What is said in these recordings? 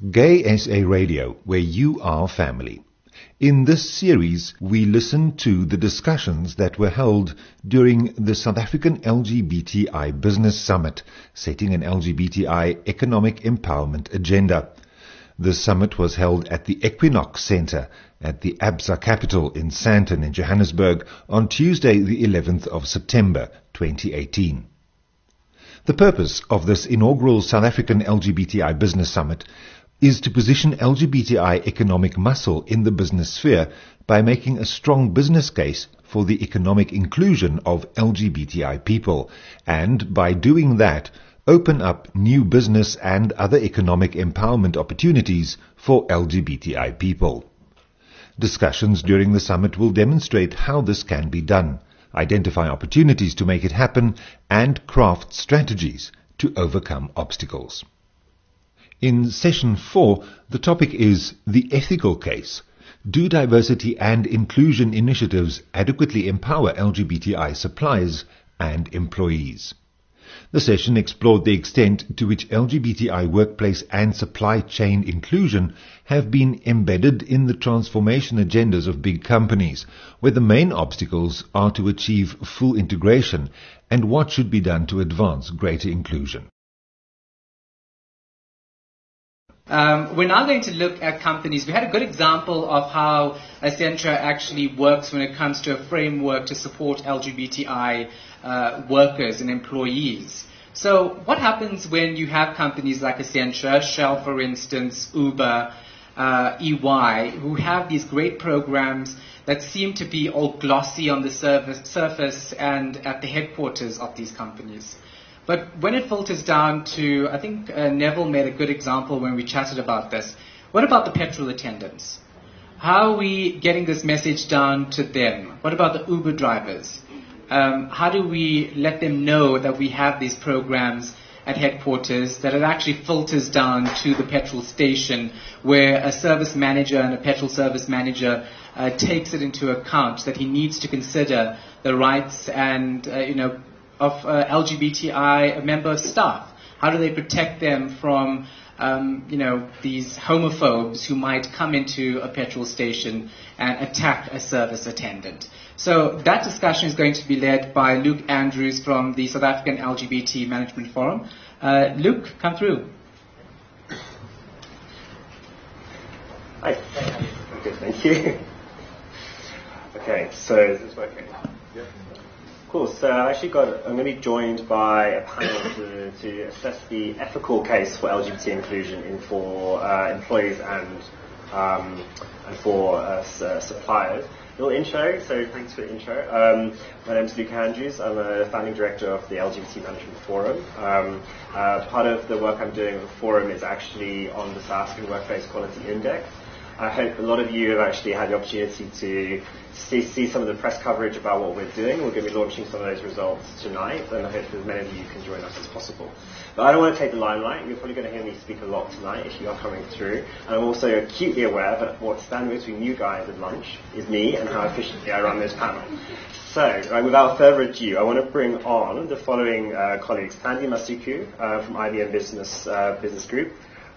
Gay SA Radio, where you are family. In this series, we listen to the discussions that were held during the South African LGBTI Business Summit, setting an LGBTI economic empowerment agenda. The summit was held at the Equinox Center at the ABSA capital in Sandton in Johannesburg on Tuesday the 11th of September 2018. The purpose of this inaugural South African LGBTI Business Summit is to position LGBTI economic muscle in the business sphere by making a strong business case for the economic inclusion of LGBTI people and by doing that open up new business and other economic empowerment opportunities for LGBTI people. Discussions during the summit will demonstrate how this can be done, identify opportunities to make it happen, and craft strategies to overcome obstacles. In session 4, the topic is the ethical case. Do diversity and inclusion initiatives adequately empower LGBTI suppliers and employees? The session explored the extent to which LGBTI workplace and supply chain inclusion have been embedded in the transformation agendas of big companies, where the main obstacles are to achieve full integration and what should be done to advance greater inclusion. Um, we're now going to look at companies. We had a good example of how Accenture actually works when it comes to a framework to support LGBTI uh, workers and employees. So, what happens when you have companies like Accenture, Shell, for instance, Uber, uh, EY, who have these great programs that seem to be all glossy on the surface and at the headquarters of these companies? But when it filters down to, I think uh, Neville made a good example when we chatted about this. What about the petrol attendants? How are we getting this message down to them? What about the Uber drivers? Um, how do we let them know that we have these programs at headquarters, that it actually filters down to the petrol station where a service manager and a petrol service manager uh, takes it into account that he needs to consider the rights and uh, you know of uh, LGBTI member staff? How do they protect them from, um, you know, these homophobes who might come into a petrol station and attack a service attendant? So that discussion is going to be led by Luke Andrews from the South African LGBT Management Forum. Uh, Luke, come through. Hi. Good, thank you. Okay, so is this working? Cool. So I actually got. I'm going to be joined by a panel to, to assess the ethical case for LGBT inclusion in for uh, employees and um, and for uh, uh, suppliers. Little intro. So thanks for the intro. Um, my name is Luke Andrews. I'm a founding director of the LGBT Management Forum. Um, uh, part of the work I'm doing with the forum is actually on the South African Workplace Equality Index. I hope a lot of you have actually had the opportunity to see, see some of the press coverage about what we're doing. We're going to be launching some of those results tonight, and I hope as many of you can join us as possible. But I don't want to take the limelight. You're probably going to hear me speak a lot tonight if you are coming through. And I'm also acutely aware that what's standing between you guys and lunch is me and how efficiently I run this panel. So, right, without further ado, I want to bring on the following uh, colleagues. Thandi Masuku uh, from IBM Business, uh, Business Group,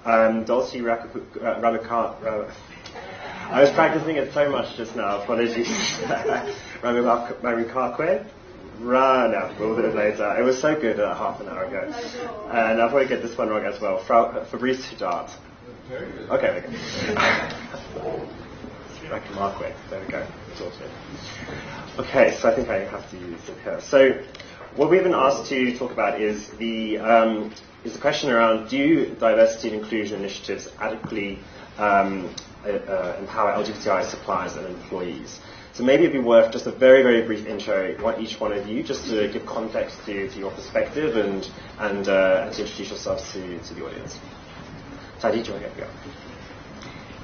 um, Dulcie Ramakar, I was practicing it so much just now. Apologies. Marikakwe. Rana, a little bit later. It was so good uh, half an hour ago. And I'll probably get this one wrong as well. Fra- Fabrice Dart. Okay, okay. Markwe. There we go. Sorted. Okay, so I think I have to use it here. So what we've been asked to talk about is the um, is the question around do diversity and inclusion initiatives adequately um, uh, empower LGBTI suppliers and employees. So maybe it'd be worth just a very, very brief intro, one, each one of you, just to give context to, to your perspective and, and, uh, and to introduce yourselves to, to the audience. Thandi, do you want to go?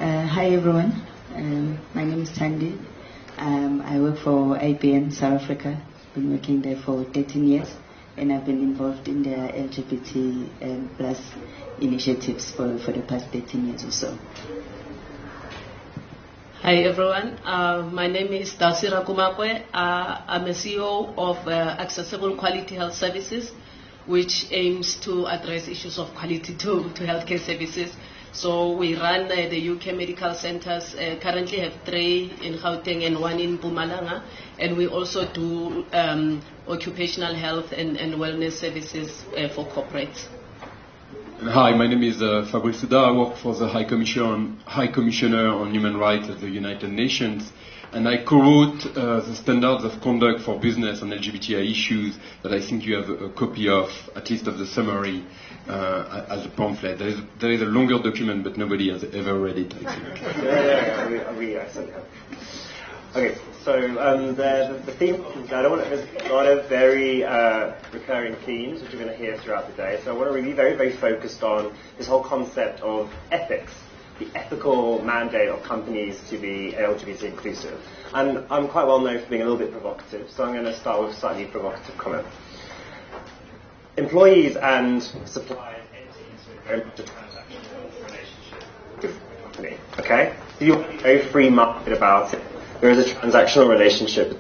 Uh, hi, everyone. Um, my name is Thandi. Um, I work for IBM South Africa. Been working there for 13 years, and I've been involved in their LGBT um, plus initiatives for, for the past 13 years or so. Hi everyone, uh, my name is Dalsira Kumakwe. Uh, I'm a CEO of uh, Accessible Quality Health Services, which aims to address issues of quality to, to healthcare services So we run uh, the UK medical centers. Uh, currently have three in Gauteng and one in Mpumalanga, and we also do um, occupational health and, and wellness services uh, for corporates. Hi, my name is uh, Fabrice Houdart. I work for the High, High Commissioner on Human Rights at the United Nations and I co-wrote uh, the standards of conduct for business on LGBTI issues that I think you have a, copy of, at least of the summary, uh, as a pamphlet. There is, there is, a longer document, but nobody has ever read it, I think. yeah, yeah, yeah, we, we. Okay, so um, the, the, theme, I don't want to, there's a lot of very uh, recurring themes which you're going to hear throughout the day. So I want to be very, very focused on this whole concept of ethics the ethical mandate of companies to be LGBT inclusive. And I'm quite well known for being a little bit provocative, so I'm going to start with a slightly provocative comment. Employees and suppliers enter into a very much a transactional relationship with the company. Okay? If you want to be very free market about it, there is a transactional relationship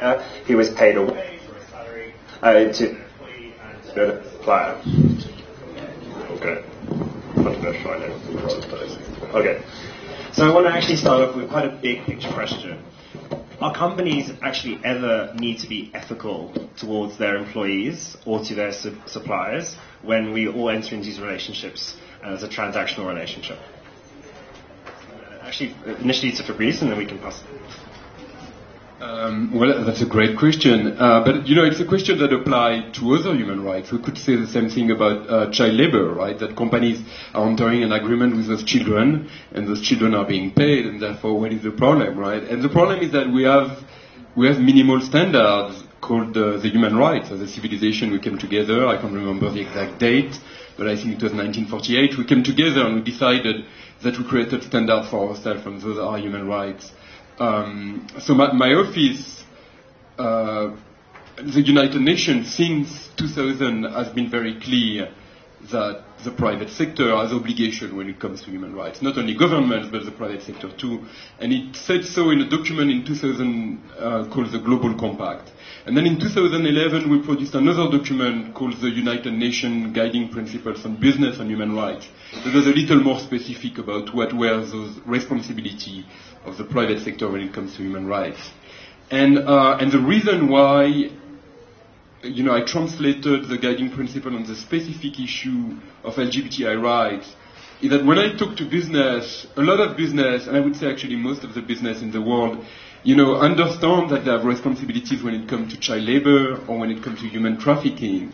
uh, was paid a wage a salary uh, to the employee to the supplier. Okay. Controversial, I know. Okay. So I want to actually start off with quite a big picture question. Are companies actually ever need to be ethical towards their employees or to their su- suppliers when we all enter into these relationships as a transactional relationship? Actually, initially to Fabrice, and then we can pass. Um, well, that's a great question. Uh, but, you know, it's a question that applies to other human rights. We could say the same thing about uh, child labor, right? That companies are entering an agreement with those children, and those children are being paid, and therefore, what is the problem, right? And the problem is that we have, we have minimal standards called uh, the human rights as a civilization. We came together, I can't remember the exact date, but I think it was 1948. We came together and we decided that we created standards for ourselves, and those are human rights. Um, so my, my office, uh, the United Nations, since 2000 has been very clear that the private sector has obligation when it comes to human rights. Not only governments, but the private sector too. And it said so in a document in 2000 uh, called the Global Compact. And then in 2011, we produced another document called the United Nations Guiding Principles on Business and Human Rights. That was a little more specific about what were those responsibilities of the private sector when it comes to human rights. And, uh, and the reason why you know, I translated the guiding principle on the specific issue of LGBTI rights is that when I talk to business, a lot of business, and I would say actually most of the business in the world, you know, understand that they have responsibilities when it comes to child labor or when it comes to human trafficking.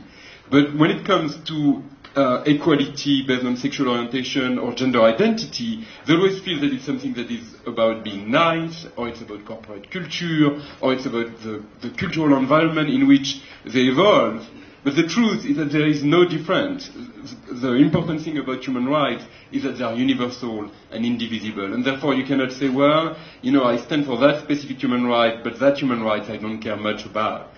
But when it comes to uh, equality based on sexual orientation or gender identity, they always feel that it's something that is about being nice, or it's about corporate culture, or it's about the, the cultural environment in which they evolve. But the truth is that there is no difference. The important thing about human rights is that they are universal and indivisible. And therefore you cannot say, well, you know, I stand for that specific human right, but that human right I don't care much about.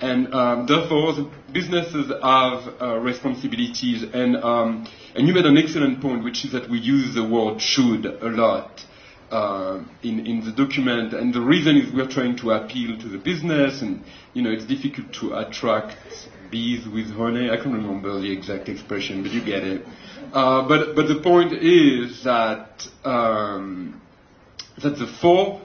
And um, therefore, the businesses have uh, responsibilities. And, um, and you made an excellent point, which is that we use the word should a lot uh, in, in the document. And the reason is we're trying to appeal to the business, and you know it's difficult to attract bees with honey. I can't remember the exact expression, but you get it. Uh, but but the point is that um, that the four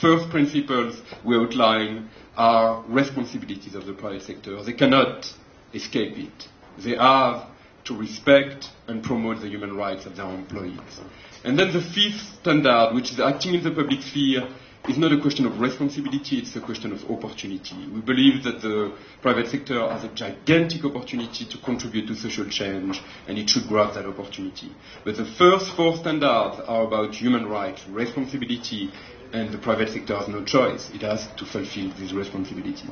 first principles we outline are responsibilities of the private sector. They cannot escape it. They have to respect and promote the human rights of their employees. And then the fifth standard, which is acting in the public sphere, is not a question of responsibility, it's a question of opportunity. We believe that the private sector has a gigantic opportunity to contribute to social change, and it should grab that opportunity. But the first four standards are about human rights, responsibility, and the private sector has no choice. It has to fulfill these responsibilities.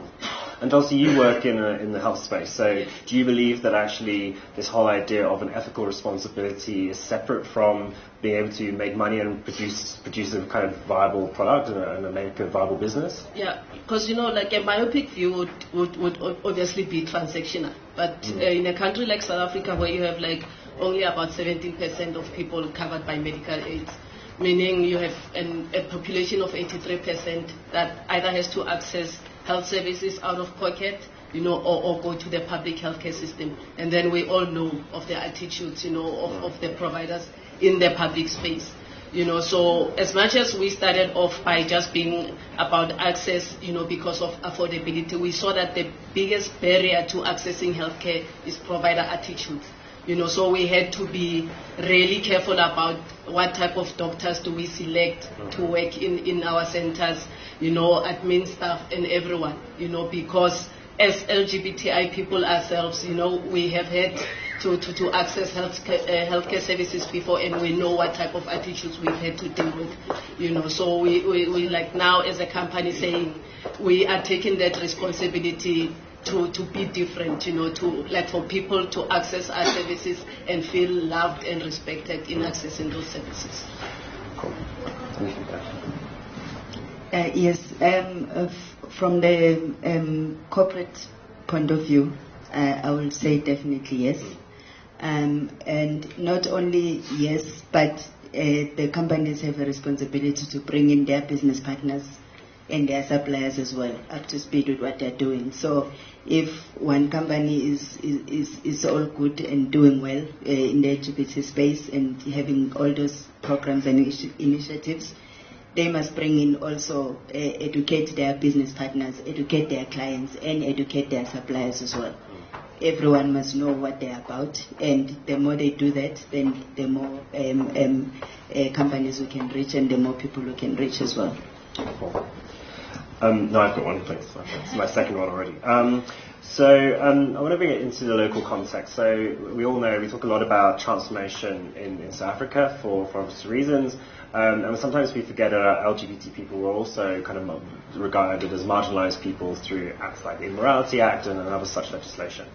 And also, you work in, a, in the health space, so do you believe that actually this whole idea of an ethical responsibility is separate from being able to make money and produce produce a kind of viable product and, a, and make a viable business? Yeah, because you know, like a myopic view would, would, would obviously be transactional, but mm. uh, in a country like South Africa where you have like only about 17% of people covered by medical aid meaning you have an, a population of 83% that either has to access health services out of pocket you know, or, or go to the public healthcare system. And then we all know of the attitudes, you know, of, of the providers in the public space. You know, so as much as we started off by just being about access, you know, because of affordability, we saw that the biggest barrier to accessing healthcare is provider attitudes. You know, so we had to be really careful about what type of doctors do we select to work in, in our centers, you know, admin staff and everyone, you know, because as LGBTI people ourselves, you know, we have had to, to, to access health, uh, healthcare services before and we know what type of attitudes we've had to deal with, you know. So we, we, we like now as a company saying we are taking that responsibility to, to be different, you know, to like for people to access our services and feel loved and respected in accessing those services. Cool. Uh, yes, um, uh, f- from the um, corporate point of view, uh, I will say definitely yes. Um, and not only yes, but uh, the companies have a responsibility to bring in their business partners and their suppliers as well up to speed with what they're doing. So if one company is, is, is, all good and doing well uh, in the LGBT space and having all those programs and initiatives, they must bring in also uh, educate their business partners, educate their clients, and educate their suppliers as well. Everyone must know what they're about, and the more they do that, then the more um, um, uh, companies we can reach, and the more people we can reach as well. Um, no, I've got one, thanks. It's my second one already. Um, so um, I want to bring it into the local context. So we all know we talk a lot about transformation in, in South Africa for, for obvious reasons. Um, and sometimes we forget that LGBT people were also kind of regarded as marginalized people through acts like the Immorality Act and other such legislation.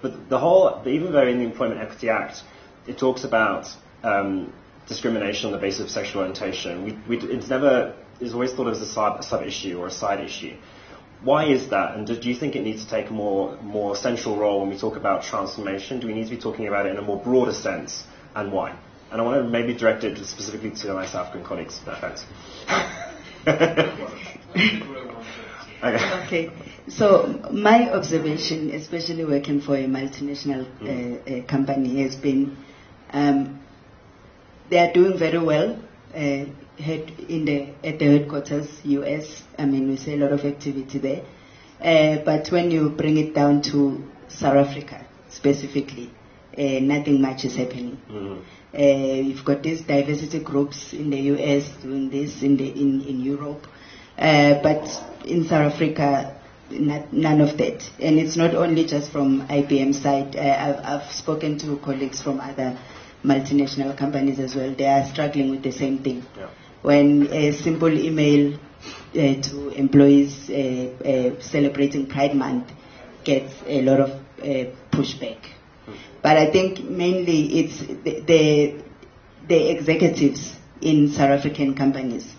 But the whole, even though in the Employment Equity Act, it talks about um, discrimination on the basis of sexual orientation, we, we, it's never, it's always thought of as a sub, sub issue or a side issue. Why is that? And do, do you think it needs to take a more, more central role when we talk about transformation? Do we need to be talking about it in a more broader sense? And why? And I want to maybe direct it specifically to my South African colleagues. No offense. okay. okay. So my observation, especially working for a multinational uh, uh, company, has been um, they are doing very well. Uh, head in the at the headquarters, US. I mean, we see a lot of activity there. Uh, but when you bring it down to South Africa specifically, uh, nothing much is happening. Mm-hmm. Uh, you've got these diversity groups in the US doing this in the in, in Europe, uh, but in South Africa, not, none of that. And it's not only just from IBM side. Uh, I've, I've spoken to colleagues from other multinational companies as well. They are struggling with the same thing. Yeah. When a simple email uh, to employees uh, uh, celebrating Pride Month gets a lot of uh, pushback. But I think mainly it's the, the, the executives in South African companies.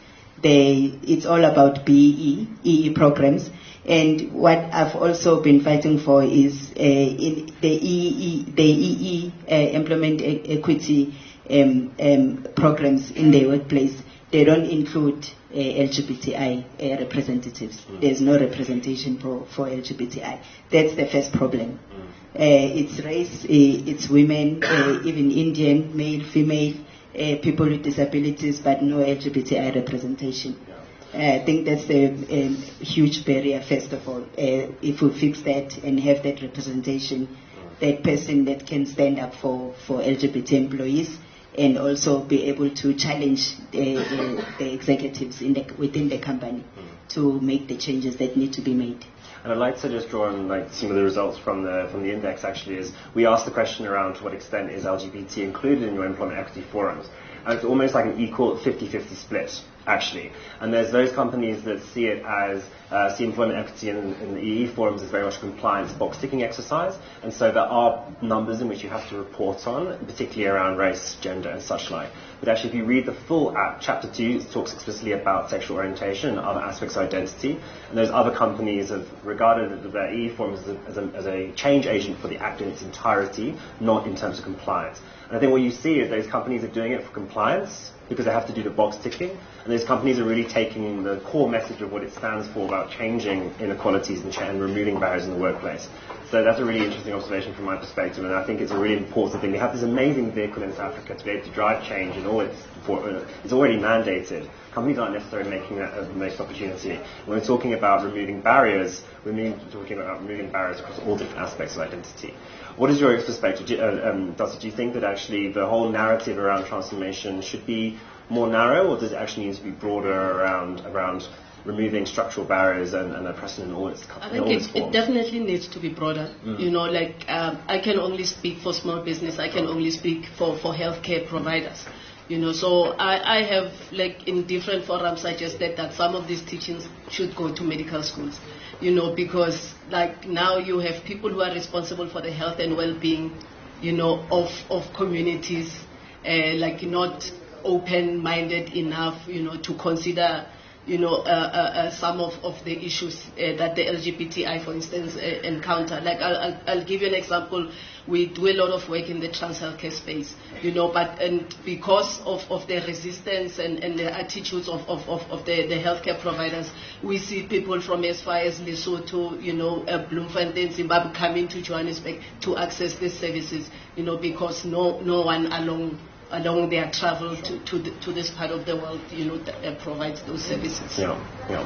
They, it's all about BEE, EE programs. And what I've also been fighting for is uh, the EE, the EE uh, employment e- equity um, um, programs in the workplace. They don't include uh, LGBTI uh, representatives. There's no representation for, for LGBTI. That's the first problem. Uh, it's race, uh, it's women, uh, even Indian, male, female, uh, people with disabilities, but no LGBTI representation. Uh, I think that's a, a huge barrier, first of all. Uh, if we fix that and have that representation, that person that can stand up for, for LGBT employees and also be able to challenge the, the, the executives in the, within the company mm. to make the changes that need to be made. And I'd like to just draw on like some of the results from the from the index. Actually, is we asked the question around to what extent is LGBT included in your employment equity forums, and it's almost like an equal 50-50 split actually. And there's those companies that see it as uh, see employment equity in, in the EE forums as very much a compliance box ticking exercise, and so there are numbers in which you have to report on, particularly around race, gender, and such like. But actually, if you read the full app, chapter two talks explicitly about sexual orientation and other aspects of identity, and those other companies have regarded their EE forums as a, as a, as a change agent for the act in its entirety, not in terms of compliance. And I think what you see is those companies are doing it for compliance because they have to do the box ticking, and those companies are really taking the core message of what it stands for about changing inequalities and, and removing barriers in the workplace. So that's a really interesting observation from my perspective, and I think it's a really important thing. We have this amazing vehicle in South Africa to be able to drive change, and all its it's already mandated. Companies aren't necessarily making that the most opportunity. When we're talking about removing barriers, we're talking about removing barriers across all different aspects of identity. What is your perspective, do, uh, um, Dulcie? Do you think that actually the whole narrative around transformation should be more narrow, or does it actually need to be broader around around removing structural barriers and, and oppression in all its I think it, it, definitely needs to be broader. Mm. You know, like um, I can only speak for small business. I can only speak for for healthcare providers. You know, so I, I have like in different forums suggested that some of these teachings should go to medical schools. You know, because like now you have people who are responsible for the health and well-being, you know, of of communities, uh, like not open-minded enough, you know, to consider you know, uh, uh, uh, some of, of the issues that the LGBTI, for instance, encounter. Like, I'll, I'll, I'll, give you an example. We do a lot of work in the trans healthcare space, you know, but and because of, of the resistance and, and the attitudes of, of, of, of the, the healthcare providers, we see people from as far as Lesotho, you know, uh, Bloemfontein, Zimbabwe coming to Johannesburg to access these services, you know, because no, no one along along their travel to, to, the, to this part of the world, you know, that, provides those services. Yeah, yeah.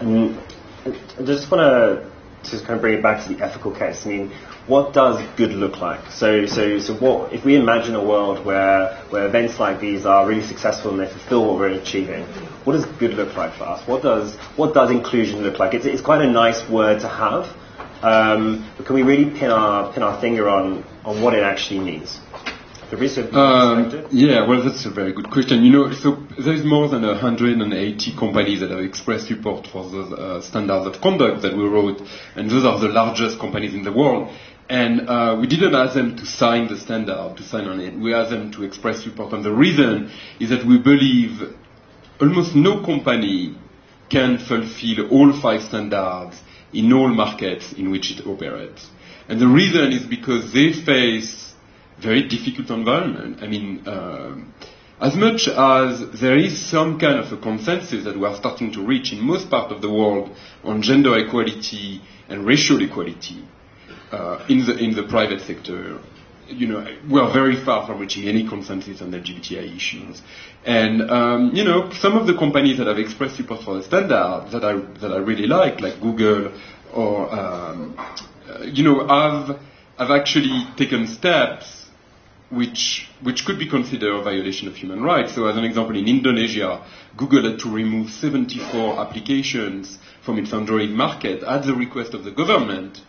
I just want to just kind of bring it back to the ethical case. I mean, what does good look like? So, so, so what if we imagine a world where where events like these are really successful and they fulfil what we're achieving? What does good look like for us? What does what does inclusion look like? It's, it's quite a nice word to have, um, but can we really pin our pin our finger on on what it actually means? Um, yeah, well, that's a very good question. You know, so there's more than 180 companies that have expressed support for the uh, standards of conduct that we wrote, and those are the largest companies in the world. And uh, we didn't ask them to sign the standard, to sign on it. We asked them to express support. And the reason is that we believe almost no company can fulfill all five standards in all markets in which it operates. And the reason is because they face very difficult environment. I mean, uh, as much as there is some kind of a consensus that we are starting to reach in most parts of the world on gender equality and racial equality uh, in the in the private sector, you know, we are very far from reaching any consensus on LGBTI issues. And um, you know, some of the companies that have expressed support for the standard that I that I really like, like Google or um, uh, you know, have have actually taken steps which, which could be considered a violation of human rights. So, as an example, in Indonesia, Google had to remove 74 applications from its Android market at the request of the government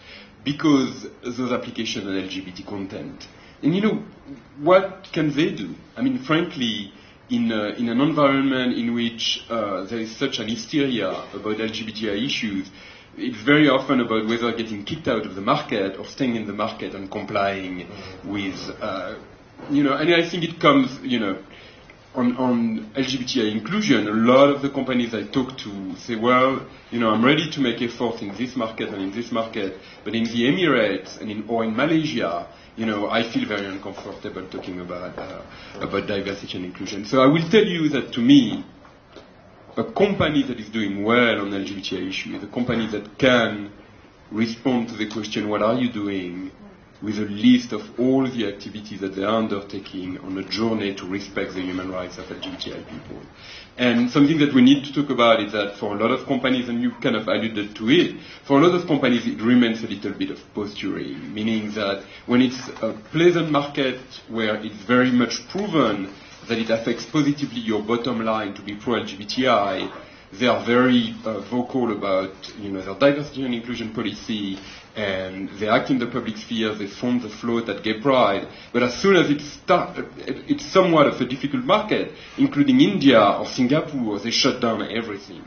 because those applications had LGBT content. And you know, what can they do? I mean, frankly, in, uh, in an environment in which uh, there is such an hysteria about LGBTI issues, it's very often about whether getting kicked out of the market or staying in the market and complying with, uh, you know, and I think it comes, you know, on, on LGBTI inclusion, a lot of the companies I talk to say, well, you know, I'm ready to make efforts in this market and in this market, but in the Emirates and in, or in Malaysia, you know, I feel very uncomfortable talking about, uh, about diversity and inclusion. So I will tell you that to me, a company that is doing well on LGBTI issues, a company that can respond to the question, what are you doing, with a list of all the activities that they are undertaking on a journey to respect the human rights of LGBTI people. And something that we need to talk about is that for a lot of companies, and you kind of alluded to it, for a lot of companies it remains a little bit of posturing, meaning that when it's a pleasant market where it's very much proven that it affects positively your bottom line to be pro-LGBTI, they are very uh, vocal about you know, their diversity and inclusion policy, and they act in the public sphere, they fund the float at Gay Pride. But as soon as it start, it's somewhat of a difficult market, including India or Singapore, they shut down everything.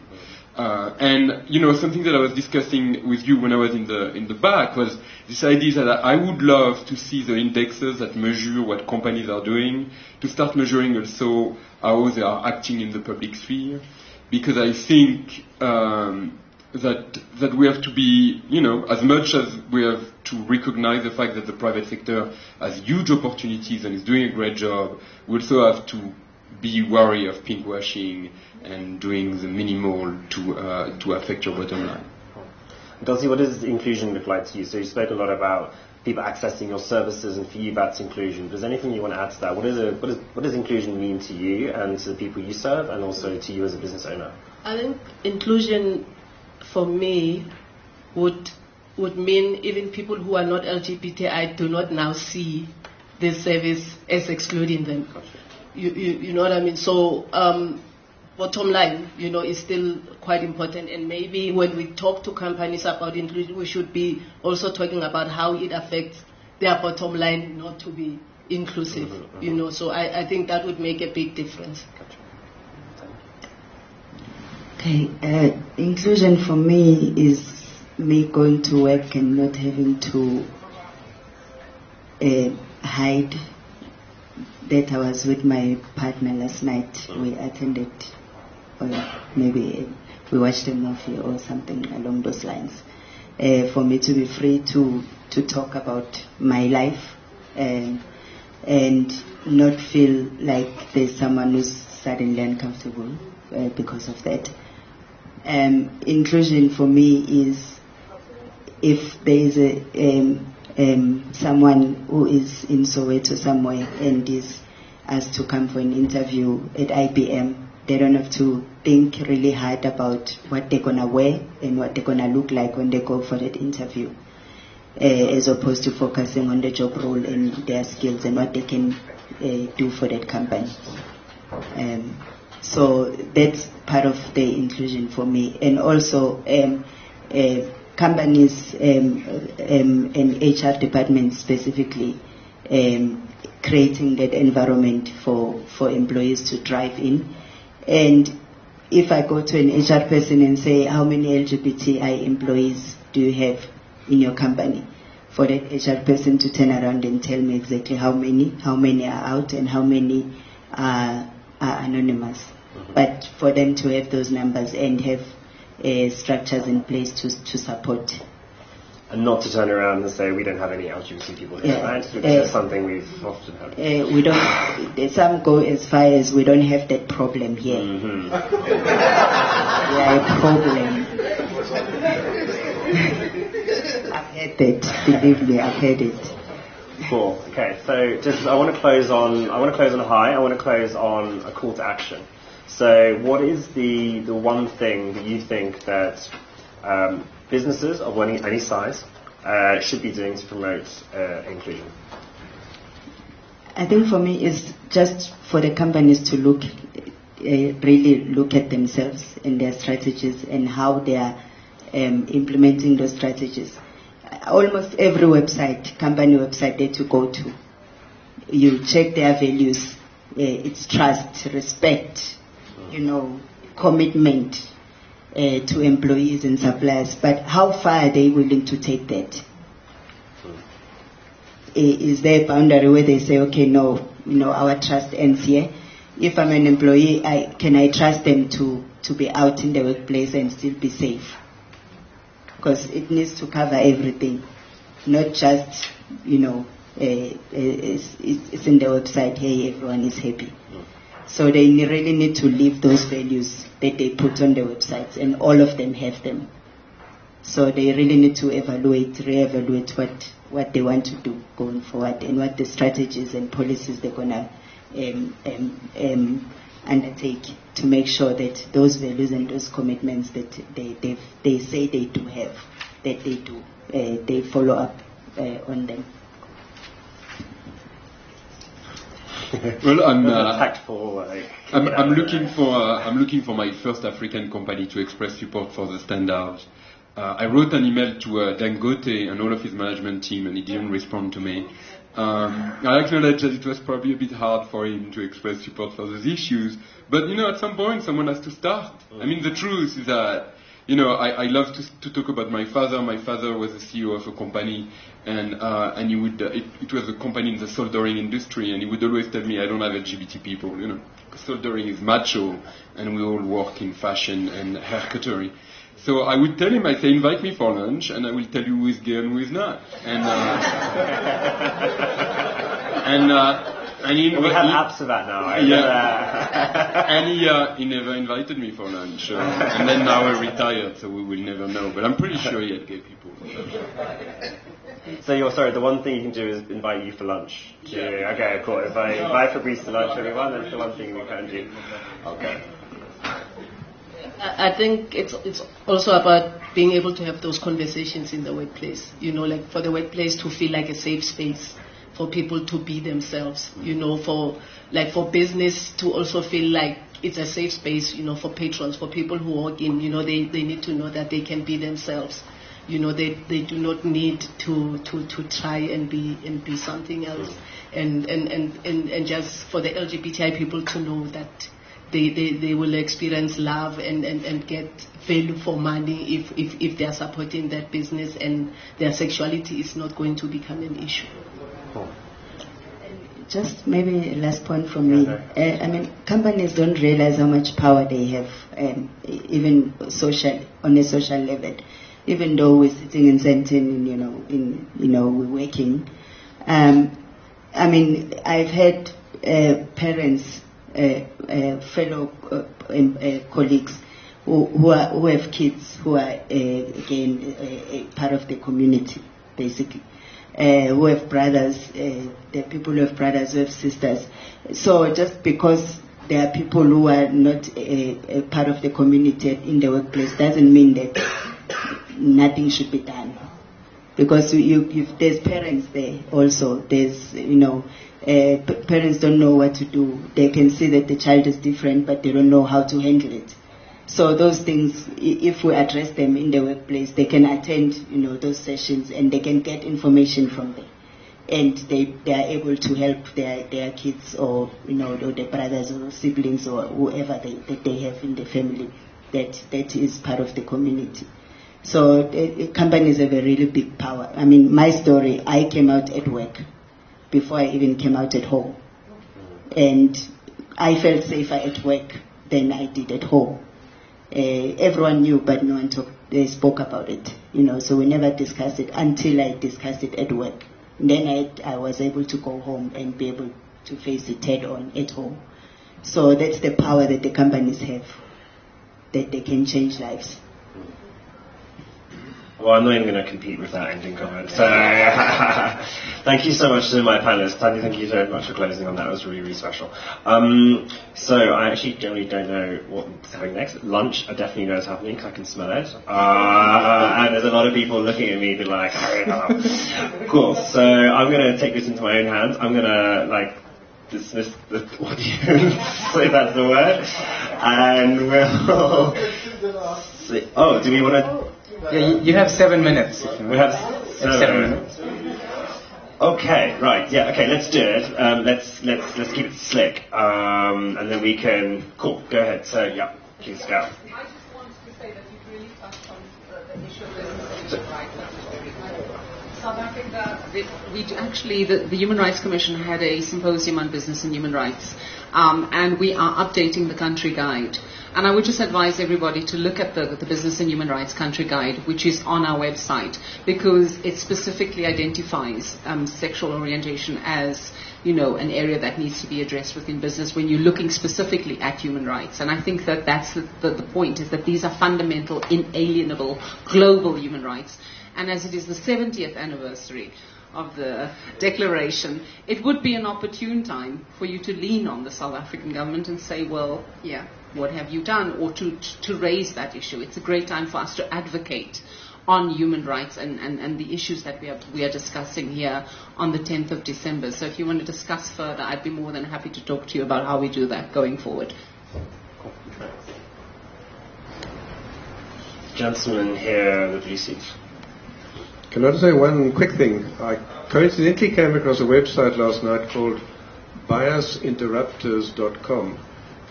Uh, and you know something that I was discussing with you when I was in the in the back was this idea that I would love to see the indexes that measure what companies are doing to start measuring also how they are acting in the public sphere, because I think um, that that we have to be, you know, as much as we have to recognize the fact that the private sector has huge opportunities and is doing a great job, we also have to be wary of pinkwashing and doing the minimal to uh, to affect your bottom line. Dulcie, what does inclusion look like to you? So you spoke a lot about people accessing your services, and for you that's inclusion. But is anything you want to add to that? What, is a, what, is, what does inclusion mean to you and to the people you serve, and also to you as a business owner? I think inclusion for me would would mean even people who are not LGBTI do not now see this service as excluding them. Gotcha. You, you, you know what I mean? So um, bottom line, you know, is still quite important. And maybe when we talk to companies about inclusion, we should be also talking about how it affects their bottom line not to be inclusive. Mm-hmm, You know, so I, I think that would make a big difference. Gotcha. Okay, uh, inclusion for me is me going to work and not having to uh, hide that I was with my partner last night. We attended, or maybe we watched a movie or something along those lines. Uh, for me to be free to, to talk about my life and, and not feel like there's someone who's suddenly uncomfortable uh, because of that. Um, inclusion for me is if there is a um, um, someone who is in Soweto somewhere and is asked to come for an interview at IBM, they don't have to think really hard about what they're gonna wear and what they're gonna look like when they go for that interview, uh, as opposed to focusing on the job role and their skills and what they can uh, do for that company. Um, so that's part of the inclusion for me. And also, um, uh, companies um, um, and HR departments specifically um, creating that environment for, for employees to thrive in. And if I go to an HR person and say, how many LGBTI employees do you have in your company? For that HR person to turn around and tell me exactly how many, how many are out and how many are, are anonymous. But for them to have those numbers and have uh, structures in place to, to support. And not to turn around and say we don't have any LGBT people here, Yeah. right? Which Uh, is something we've often heard. Uh, we don't, some go as far as we don't have that problem here. hmm We are a problem. I've had that, believe me, I've had it. Cool. Okay. So just I want to close on I want to close on a high. I want to close on a call to action. So what is the the one thing that you think that um, businesses of any, any size uh, should be doing to promote uh, inclusion? I think for me it's just for the companies to look, uh, really look at themselves and their strategies and how they are um, implementing those strategies. Almost every website, company website that you go to, you check their values. Uh, it's trust, respect, you know, commitment uh, to employees and suppliers. But how far are they willing to take that? Is there a boundary where they say, okay, no, you know, our trust ends here. If I'm an employee, I, can I trust them to, to be out in the workplace and still be safe? Because it needs to cover everything, not just, you know, uh, uh, it's, it's it's in the website, hey, everyone is happy. So they really need to live those values that they put on the websites, and all of them have them. So they really need to evaluate, reevaluate what, what they want to do going forward and what the strategies and policies they're going to um, um, um, undertake to make sure that those values and those commitments that they, they, they say they do have, that they do, uh, they follow up uh, on them. Well, I'm, uh, tactful. I'm, I'm looking for uh, I'm looking for my first African company to express support for the standards. Uh, I wrote an email to uh, Dangote and all of his management team, and he didn't respond to me. Um, I acknowledge that it was probably a bit hard for him to express support for those issues, but you know, at some point, someone has to start. I mean, the truth is that you know, I, I love to, to talk about my father. My father was the CEO of a company, and uh, and he would uh, it, it was a company in the soldering industry, and he would always tell me, I don't have LGBT people, you know, soldering is macho, and we all work in fashion and hair cuttery. So I would tell him, I say, invite me for lunch, and I will tell you who is gay and who is not. And, uh, and, uh, and he, We have he- apps for that now. right? Yeah. and he, uh, he never invited me for lunch. Uh, and then now I retired, so we will never know. But I'm pretty sure he had gay people. So you're sorry. The one thing you can do is invite you for lunch. Yeah. Okay, cool. If I invite Fabrice to lunch, everyone, that's the one thing we can do. Okay. I I think it's it's also about being able to have those conversations in the workplace. You know, like for the workplace to feel like a safe space for people to be themselves. You know, for like for business to also feel like it's a safe space. You know, for patrons, for people who walk in. You know, they they need to know that they can be themselves. You know, they they do not need to to to try and be and be something else. And and and and, and just for the LGBTI people to know that they, they, they will experience love and, and, and get value for money if, if, if they are supporting that business and their sexuality is not going to become an issue. Just maybe a last point from me. Uh, I mean, companies don't realize how much power they have, um, even social on a social level. Even though we're sitting in Sandton, you know, in you know, we're working. Um, I mean, I've had uh, parents, uh, uh, fellow uh, um, uh, colleagues who, who, are, who have kids who are, uh, again, part of the community, basically. Uh, who have brothers, uh, the people who have brothers, who have sisters. So just because there are people who are not a, a part of the community in the workplace doesn't mean that nothing should be done because you, you, there's parents there also. There's you know, uh, parents don't know what to do. They can see that the child is different, but they don't know how to handle it. So those things, if we address them in the workplace, they can attend you know those sessions and they can get information from there. And they, they are able to help their, their kids or you know or their brothers or siblings or whoever they, that they have in the family that that is part of the community. So uh, companies have a really big power. I mean, my story, I came out at work before I even came out at home. And I felt safer at work than I did at home. Uh, everyone knew, but no one talk, they spoke about it. You know, so we never discussed it until I discussed it at work. And then I, I was able to go home and be able to face it head on at home. So that's the power that the companies have, that they can change lives. Well, I'm not even going to compete with that ending comment. So, thank you so much to my panelists. Thandi, thank you so much for closing on that. It was really, really special. Um, so, I actually generally don't know what's happening next. Lunch, I definitely know is happening because I can smell it. Uh, and there's a lot of people looking at me, be like, hurry up. cool. So, I'm going to take this into my own hands. I'm going to, like, dismiss the audience, if that's the word. And we'll see. Oh, do we want to? Yeah, you, you have seven minutes. We have Seven seven. minutes. Okay, right, yeah, okay, let's do it. Um, let's let's let's keep it slick, um, and then we can. Cool, go ahead. So yeah, please go. I South Africa, we, actually, the, the Human Rights Commission had a symposium on business and human rights, um, and we are updating the country guide. And I would just advise everybody to look at the, the Business and Human Rights Country Guide, which is on our website, because it specifically identifies um, sexual orientation as you know, an area that needs to be addressed within business when you're looking specifically at human rights. And I think that that's the, the, the point, is that these are fundamental, inalienable, global human rights. And as it is the 70th anniversary of the declaration, it would be an opportune time for you to lean on the South African government and say, well, yeah, what have you done? Or to, to raise that issue. It's a great time for us to advocate on human rights and, and, and the issues that we are, we are discussing here on the 10th of December. So if you want to discuss further, I'd be more than happy to talk to you about how we do that going forward. Gentleman here blue suit. Can I just say one quick thing? I coincidentally came across a website last night called biasinterrupters.com.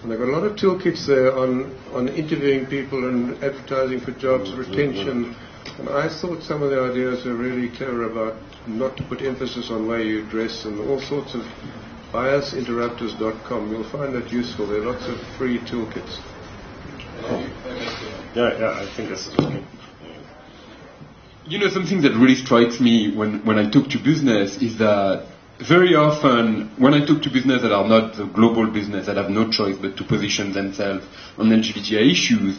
And they've got a lot of toolkits there on, on interviewing people and advertising for jobs, oh, retention. And I thought some of the ideas were really clever about not to put emphasis on where you dress and all sorts of biasinterrupters.com. You'll find that useful. There are lots of free toolkits. Yeah, yeah, I think this is really. You know, something that really strikes me when, when I talk to business is that very often when I talk to business that are not the global business that have no choice but to position themselves on LGBTI issues,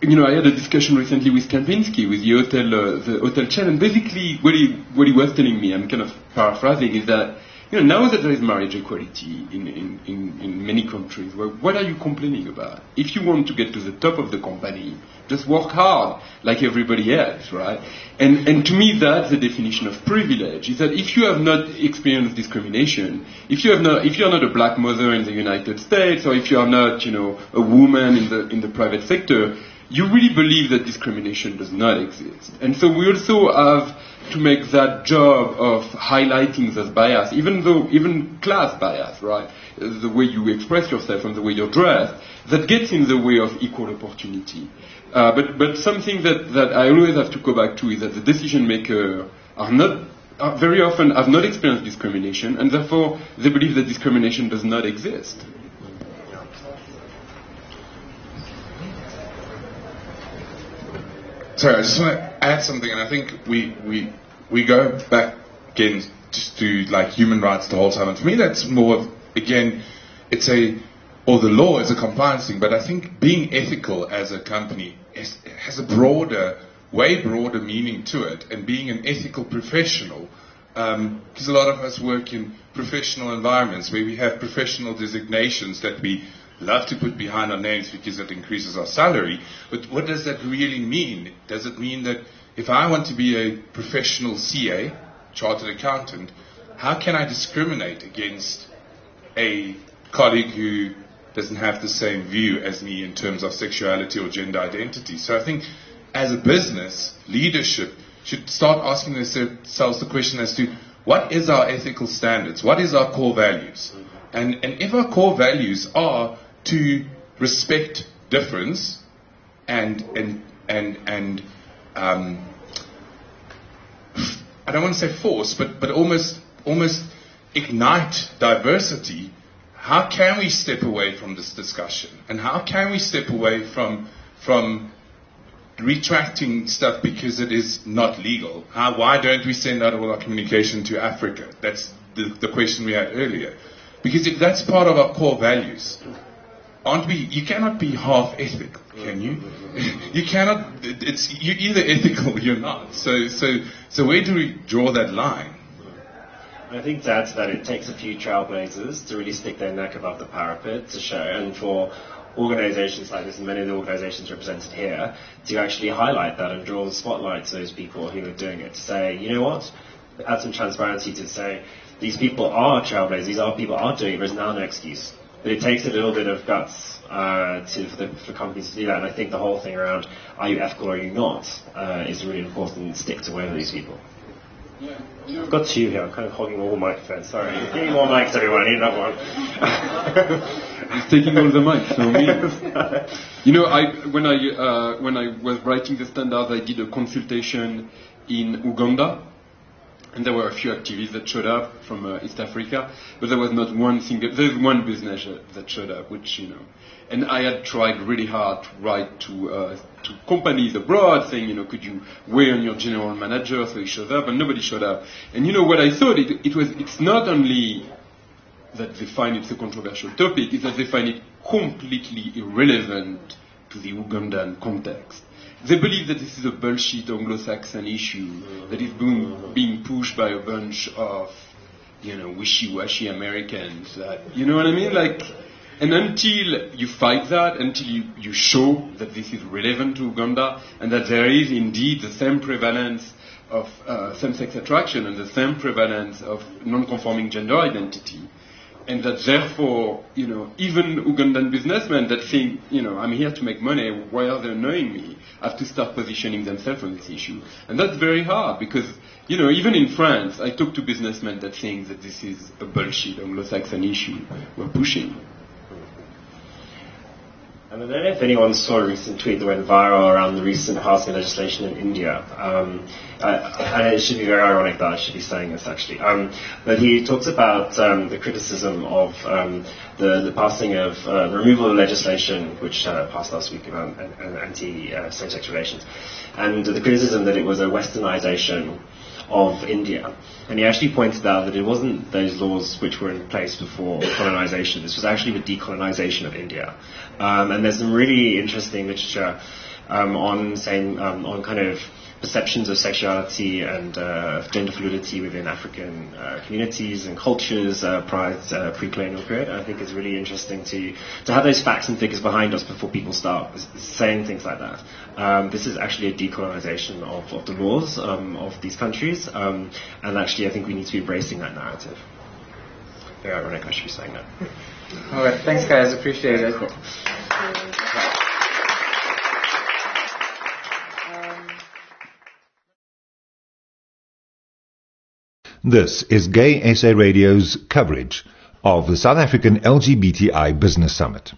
you know, I had a discussion recently with Kempinski, with the hotel, uh, the hotel chain, and basically what he, what he was telling me, I'm kind of paraphrasing, is that, you know, now that there is marriage equality in, in, in, in many countries, well, what are you complaining about? If you want to get to the top of the company, just work hard like everybody else, right? And, and to me, that's the definition of privilege, is that if you have not experienced discrimination, if you have not, if you're not a black mother in the United States, or if you are not, you know, a woman in the, in the private sector, you really believe that discrimination does not exist. And so we also have to make that job of highlighting this bias, even though, even class bias, right? The way you express yourself and the way you're dressed, that gets in the way of equal opportunity. Uh, but, but something that, that I always have to go back to is that the decision makers are not very often have not experienced discrimination, and therefore they believe that discrimination does not exist. Sorry, I just want to add something, and I think we we we go back again just to like human rights the whole time, and for me that's more of again, it's a or the law is a compliance thing, but I think being ethical as a company is, has a broader, way broader meaning to it, and being an ethical professional. Because um, a lot of us work in professional environments where we have professional designations that we love to put behind our names because it increases our salary. But what does that really mean? Does it mean that if I want to be a professional CA, chartered accountant, how can I discriminate against a colleague who doesn't have the same view as me in terms of sexuality or gender identity? So I think as a business, leadership should start asking themselves the question as to what is our ethical standards? What is our core values? And, and if our core values are to respect difference and and and and um, I don't want to say force, but but almost almost ignite diversity. How can we step away from this discussion, and how can we step away from from retracting stuff because it is not legal? How, why don't we send out all our communication to Africa? That's the, the question we had earlier. Because if that's part of our core values, aren't we? You cannot be half ethical, can you? you cannot. It's you're either ethical or you're not. So so so where do we draw that line? I think to add to that, it takes a few trailblazers to really stick their neck above the parapet to show, and for organizations like this and many of the organizations represented here to actually highlight that and draw the spotlight to those people who are doing it to say, you know what, add some transparency to say these people are trailblazers, these are people are doing it, there's now no excuse. But it takes a little bit of guts uh, to, for, the, for, companies to do that. And I think the whole thing around are you ethical or are you not uh, is really important stick to with these people. Yeah. I've got two here. I'm kind of hogging all the microphones. Sorry. Give me more mics, everyone. I need another one. He's taking all the mics. No me. you know, I when I uh, when I was writing the standards, I did a consultation in Uganda and there were a few activists that showed up from uh, East Africa, but there was not one single. There's one business that showed up, which you know, and I had tried really hard to write to uh, to companies abroad, saying, you know, could you weigh on your general manager so he shows up, and nobody showed up. And you know what I thought? It, it was. It's not only that they find it's a controversial topic, it's that they find it completely irrelevant to the Ugandan context they believe that this is a bullshit Anglo-Saxon issue that is being, being pushed by a bunch of, you know, wishy-washy Americans. That, you know what I mean? Like, and until you fight that, until you, you show that this is relevant to Uganda and that there is indeed the same prevalence of uh, same-sex attraction and the same prevalence of non-conforming gender identity, and that therefore, you know, even Ugandan businessmen that think, you know, I'm here to make money, why are they annoying me? Have to start positioning themselves on this issue. And that's very hard because, you know, even in France, I talk to businessmen that think that this is a bullshit Anglo-Saxon issue we're pushing. And I don't know if anyone saw a recent tweet that went viral around the recent passing legislation in India. Um, and it should be very ironic that I should be saying this actually. Um, but he talks about um, the criticism of um, the, the, passing of uh, the removal of legislation which uh, passed last week about anti uh, same-sex relations, and the criticism that it was a westernization of India. And he actually pointed out that it wasn't those laws which were in place before colonization. This was actually the decolonization of India. Um, and there's some really interesting literature um, on saying um, on kind of perceptions of sexuality and uh, gender fluidity within African uh, communities and cultures uh, prior to uh, pre-colonial period. I think it's really interesting to to have those facts and figures behind us before people start saying things like that. Um, this is actually a decolonization of, of the laws um, of these countries, um, and actually I think we need to be embracing that narrative. Very ironic I should be saying that. All right, thanks guys, appreciate it. Cool. This is GaySA Radio's coverage of the South African LGBTI Business Summit.